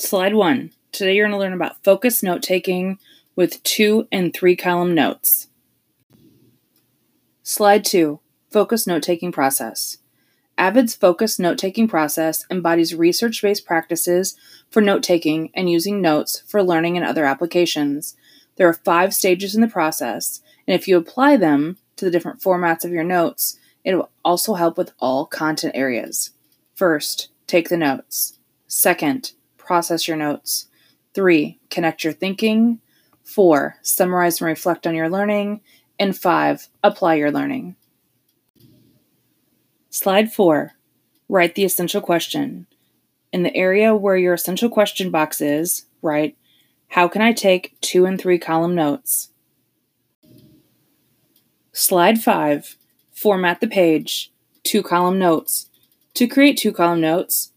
Slide 1. Today you're going to learn about focus note taking with two and three column notes. Slide 2. Focus note taking process. AVID's focus note taking process embodies research based practices for note taking and using notes for learning and other applications. There are five stages in the process, and if you apply them to the different formats of your notes, it will also help with all content areas. First, take the notes. Second, process your notes. Three, connect your thinking. Four, summarize and reflect on your learning. And five, apply your learning. Slide four, write the essential question. In the area where your essential question box is, write, How can I take two and three column notes? Slide 5. Format the page. Two column notes. To create two column notes,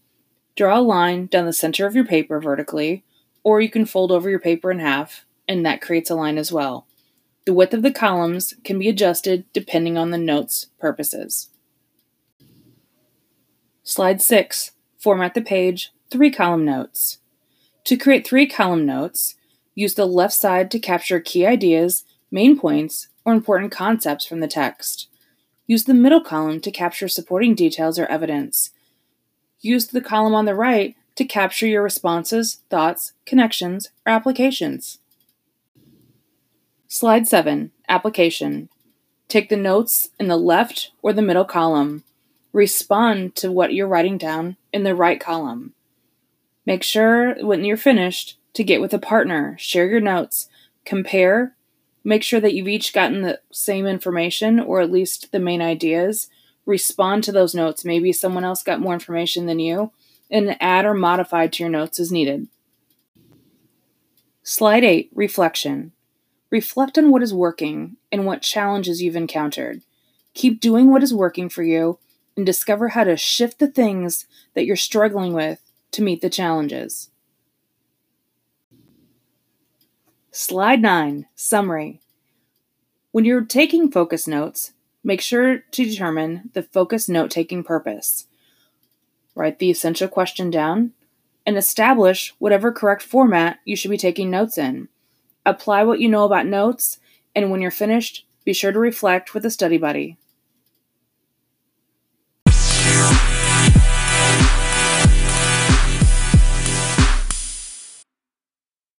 draw a line down the center of your paper vertically, or you can fold over your paper in half, and that creates a line as well. The width of the columns can be adjusted depending on the note's purposes. Slide 6. Format the page, three column notes. To create three column notes, use the left side to capture key ideas, main points, or important concepts from the text. Use the middle column to capture supporting details or evidence. Use the column on the right to capture your responses, thoughts, connections, or applications. Slide 7 Application. Take the notes in the left or the middle column. Respond to what you're writing down in the right column. Make sure when you're finished to get with a partner, share your notes, compare, Make sure that you've each gotten the same information or at least the main ideas. Respond to those notes. Maybe someone else got more information than you, and add or modify to your notes as needed. Slide 8 Reflection. Reflect on what is working and what challenges you've encountered. Keep doing what is working for you and discover how to shift the things that you're struggling with to meet the challenges. Slide 9 Summary. When you're taking focus notes, make sure to determine the focus note taking purpose. Write the essential question down and establish whatever correct format you should be taking notes in. Apply what you know about notes, and when you're finished, be sure to reflect with a study buddy.